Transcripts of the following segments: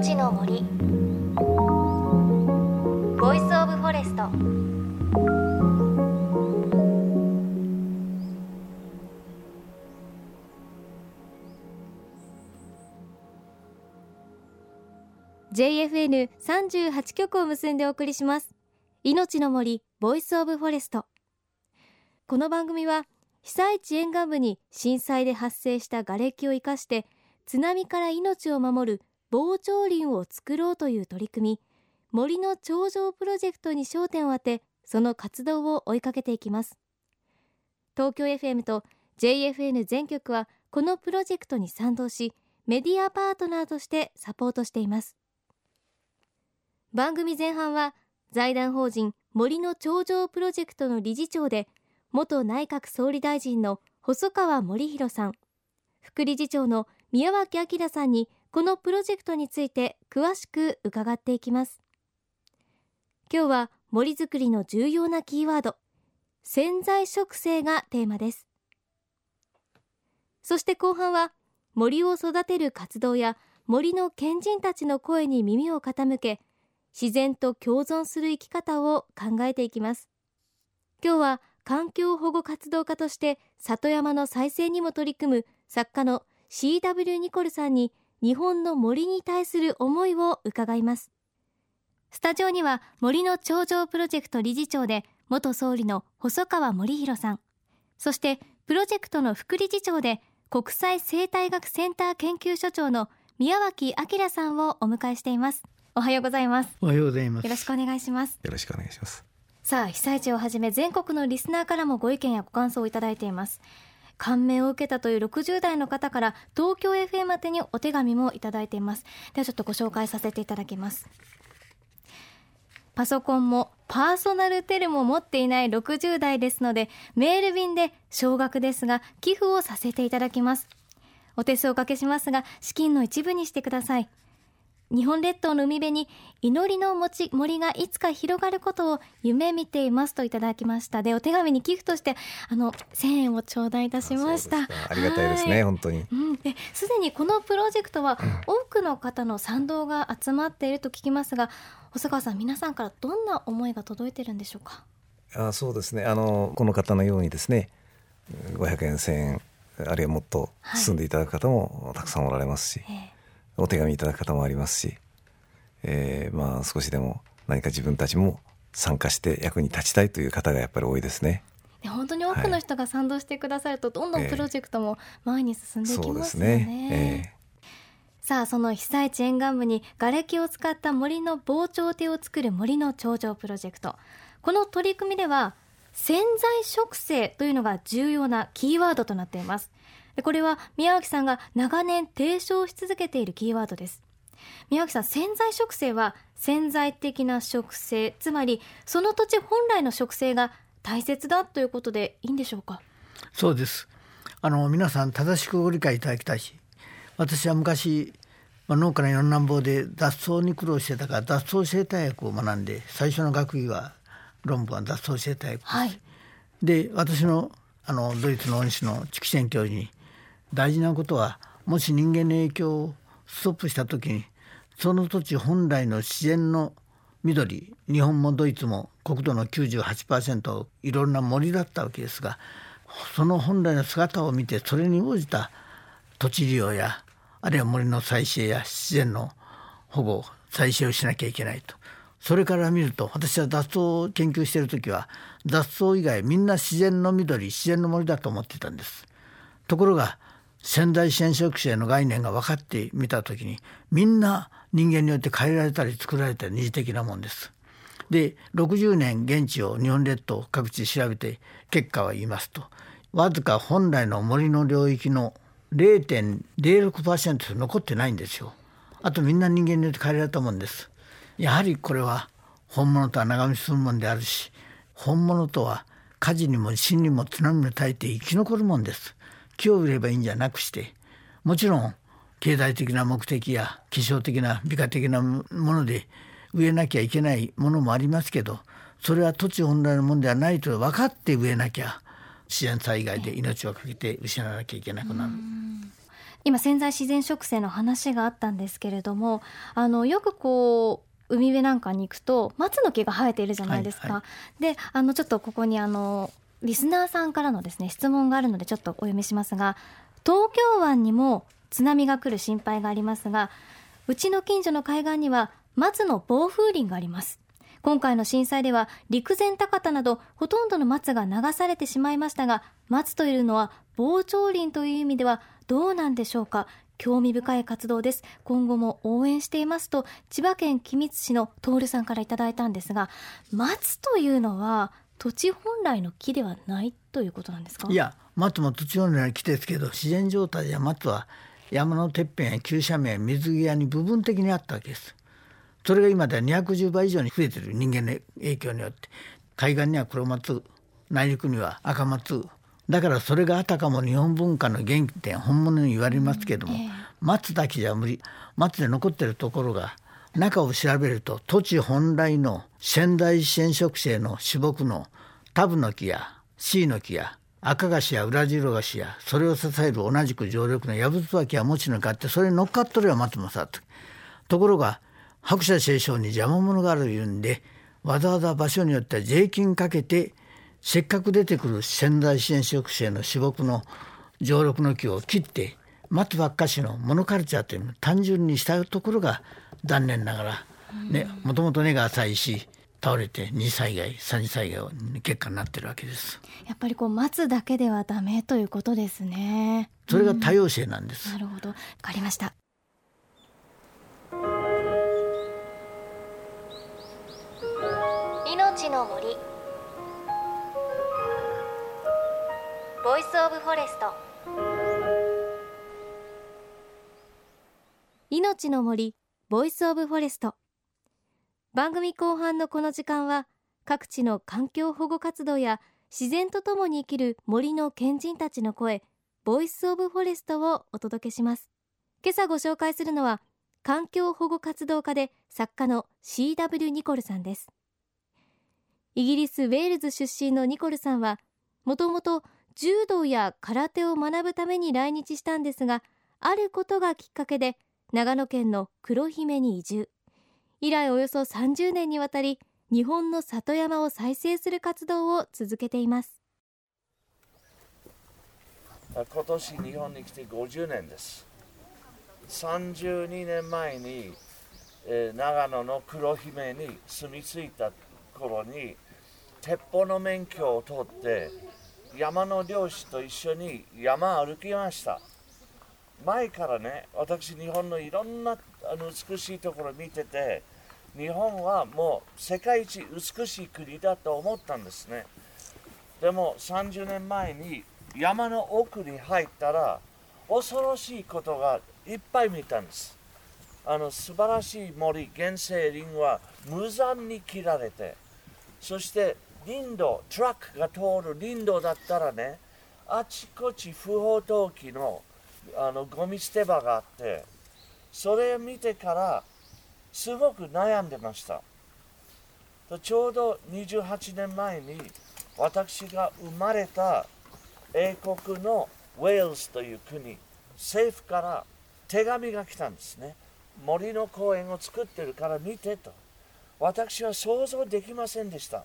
命の森。 Voice of Forest。JFN38 局を結んでお送りします。命の森 Voice of Forest。この番組は被災地沿岸部に震災で発生した瓦礫を生かして津波から命を守る防潮林を作ろうという取り組み森の頂上プロジェクトに焦点を当てその活動を追いかけていきます。東京 FM と JFN 全局はこのプロジェクトに賛同しメディアパートナーとしてサポートしています。番組前半は財団法人森の頂上プロジェクトの理事長で元内閣総理大臣の細川守弘さん副理事長の宮脇明さんにこのプロジェクトについて詳しく伺っていきます。今日は森づくりの重要なキーワード潜在植生がテーマです。そして後半は森を育てる活動や森の賢人たちの声に耳を傾け自然と共存する生き方を考えていきます。今日は環境保護活動家として里山の再生にも取り組む作家の CW ニコルさんに日本の森に対する思いを伺います。スタジオには森の頂上プロジェクト理事長で元総理の細川守弘さん。そしてプロジェクトの副理事長で国際生態学センター研究所長の宮脇明さんをお迎えしています。おはようございます。おはようございます。よろしくお願いします。よろしくお願いします。さあ被災地をはじめ全国のリスナーからもご意見やご感想をいただいています感銘を受けたという60代の方から東京 FM 宛てにお手紙もいただいています。ではちょっとご紹介させていただきます。パソコンもパーソナルテルも持っていない60代ですのでメール便で少額ですが寄付をさせていただきます。お手数おかけしますが資金の一部にしてください。日本列島の海辺に祈りの森がいつか広がることを夢見ていますといただきました。でお手紙に寄付としてあの1000円を頂戴いたしました。ありがたいですね本当に、うん、ですでにこのプロジェクトは多くの方の賛同が集まっていると聞きますが細川さん皆さんからどんな思いが届いているんでしょうか？あそうですね。あのこの方のようにですね500円1000円あるいはもっと進んでいただく方もたくさんおられますし、はいお手紙いただく方もありますし、えー、まあ少しでも何か自分たちも参加して役に立ちたいという方がやっぱり多いですね。本当に多くの人が賛同してくださると、はい、どんどんプロジェクトも前に進んでいきますよね。ね。えー、さあその被災地沿岸部に瓦礫を使った森の防潮堤を作る森の頂上プロジェクト。この取り組みでは潜在植生というのが重要なキーワードとなっていますこれは宮脇さんが長年提唱し続けているキーワードです。宮脇さん潜在植生は潜在的な植生つまりその土地本来の植生が大切だということでいいんでしょうか？そうです。あの皆さん正しくご理解いただきたいし私は昔、まあ、農家の四男坊で脱草に苦労してたから脱草生態学を学んで最初の学位は論文は脱草生態学です、はい、で私のあのドイツの恩師のチキシェン教授に大事なことはもし人間の影響をストップした時にその土地本来の自然の緑日本もドイツも国土の98%いろんな森だったわけですがその本来の姿を見てそれに応じた土地利用やあるいは森の再生や自然の保護再生をしなきゃいけないと。それから見ると私は脱草を研究している時は脱草以外みんな自然の緑自然の森だと思ってたんです。ところが潜在染色者の概念が分かってみた時にみんな人間によって変えられたり作られた二次的なもんです。で60年現地を日本列島各地調べて結果を言いますとわずか本来の森の領域の0.06%残ってないんですよ。あとみんな人間によって変えられたもんです。やはりこれは本物とは長見するもんであるし本物とは火事にも死にも津波も耐えて生き残るもんです。木を売ればいいんじゃなくしてもちろん経済的な目的や気象的な美化的なもので植えなきゃいけないものもありますけどそれは土地本来のものではないと分かって植えなきゃ自然災害で命をかけて失わなきゃいけなくなる。今潜在自然植生の話があったんですけれどもあのよくこう海辺なんかに行くと松の木が生えているじゃないですか。はいはい、であのちょっとここにあのリスナーさんからのですね質問があるのでちょっとお読みしますが東京湾にも津波が来る心配がありますがうちの近所の海岸には松の暴風林があります。今回の震災では陸前高田などほとんどの松が流されてしまいましたが松というのは防潮林という意味ではどうなんでしょうか？興味深い活動です。今後も応援していますと千葉県君津市の徹さんからいただいたんですが松というのは土地本来の木ではないということなんですか？いや松も土地本来の木ですけど自然状態では松は山のてっぺんや急斜面水際に部分的にあったわけです。それが今では210倍以上に増えてる人間の影響によって海岸には黒松内陸には赤松だからそれがあたかも日本文化の原点本物に言われますけども、松だけじゃ無理。松で残ってるところが中を調べると土地本来の仙台支援植生の種木のタブの木やシイの木や赤菓子や裏白菓子やそれを支える同じく常緑のヤブツバキやもちのかってそれに乗っかっとるよ松もさんと。ところが白社清少に邪魔者があるいうんでわざわざ場所によっては税金かけてせっかく出てくる仙台支援植生の種木の常緑の木を切って松ばっかしのモノカルチャーというのを単純にしたところが残念ながら。ねもともと根が浅いし倒れて二災害三災害結果になってるわけです。やっぱりこう待つだけではダメということですね。それが多様性なんです、なるほど。わかりました。命の森。 Voice of Forest。命の森 Voice of Forest。番組後半のこの時間は各地の環境保護活動や自然とともに生きる森の賢人たちの声Voice of Forest をお届けします。今朝ご紹介するのは環境保護活動家で作家の CW ニコルさんです。イギリス・ウェールズ出身のニコルさんはもともと柔道や空手を学ぶために来日したんですがあることがきっかけで長野県の黒姫に移住。以来およそ30年にわたり日本の里山を再生する活動を続けています。今年日本に来て50年です。32年前に、えー、長野の黒姫に住み着いた頃に鉄砲の免許を取って山の漁師と一緒に山歩きました。前からね私日本のいろんなあの美しいところ見てて日本はもう世界一美しい国だと思ったんですね。でも30年前に山の奥に入ったら恐ろしいことがいっぱい見たんです。あの素晴らしい森原生林は無残に切られてそして林道トラックが通る林道だったらねあちこち不法投棄のあのゴミ捨て場があってそれを見てからすごく悩んでました。ちょうど28年前に私が生まれた英国のウェールズという国政府から手紙が来たんですね。森の公園を作ってるから見てと。私は想像できませんでした。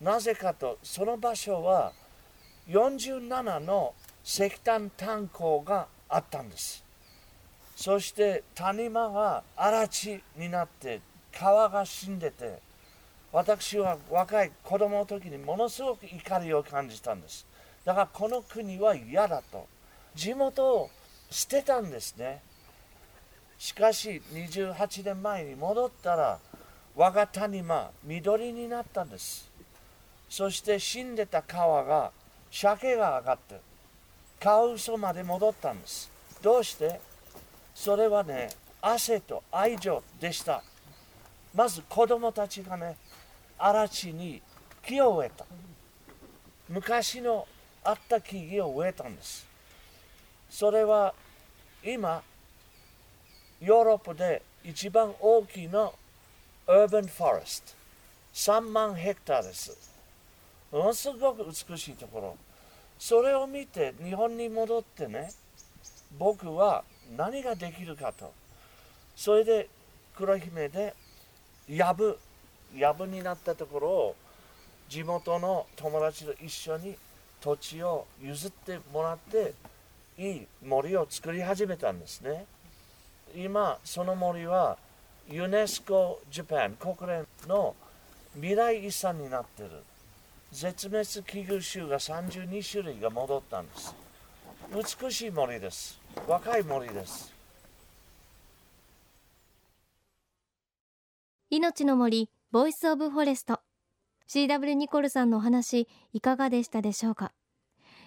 なぜかとその場所は47の石炭炭鉱があったんです。そして谷間は荒地になって川が死んでて私は若い子供の時にものすごく怒りを感じたんです。だからこの国は嫌だと。地元を捨てたんですね。しかし28年前に戻ったら我が谷間緑になったんです。そして死んでた川が鮭が上がってカウソまで戻ったんです。どうして？それはね汗と愛情でした。まず子供たちがね荒地に木を植えた。昔のあった木々を植えたんです。それは今ヨーロッパで一番大きなアーバンフォレスト3万ヘクタールです。ものすごく美しいところ。それを見て日本に戻ってね僕は何ができるかと。それで黒姫でやぶやぶになったところを地元の友達と一緒に土地を譲ってもらっていい森を作り始めたんですね。今その森はユネスコジャパン国連の未来遺産になってる。絶滅危惧種が32種類が戻ったんです。美しい森です。若い森です。命の森 Voice of Forest。CW ニコルさんのお話いかがでしたでしょうか？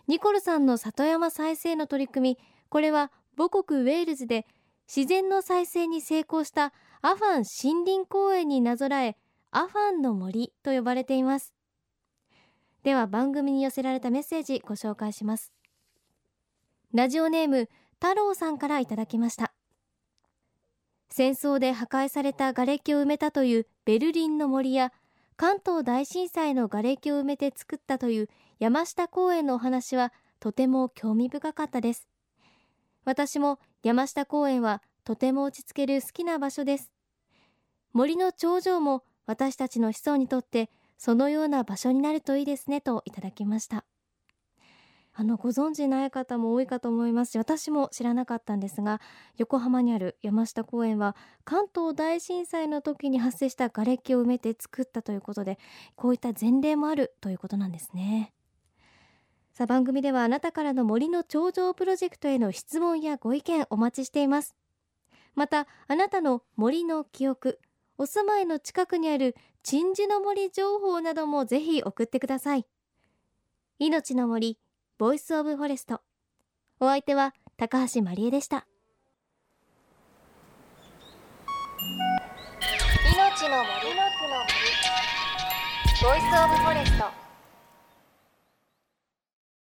ニコルさんの里山再生の取り組みこれは母国ウェールズで自然の再生に成功したアファン森林公園になぞらえアファンの森と呼ばれています。では番組に寄せられたメッセージご紹介します。ラジオネーム太郎さんからいただきました。戦争で破壊された瓦礫を埋めたというベルリンの森や関東大震災の瓦礫を埋めて作ったという山下公園のお話はとても興味深かったです。私も山下公園はとても落ち着ける好きな場所です。森の頂上も私たちの子孫にとってそのような場所になるといいですねといただきました。あのご存知ない方も多いかと思います私も知らなかったんですが横浜にある山下公園は関東大震災の時に発生した瓦礫を埋めて作ったということでこういった前例もあるということなんですね。さあ番組ではあなたからの森の頂上プロジェクトへの質問やご意見お待ちしています。またあなたの森の記憶お住まいの近くにある鎮守の森情報などもぜひ送ってください。命の森 Voice of Forest。お相手は高橋真理恵でした。命の森。ボイスオブフォレスト。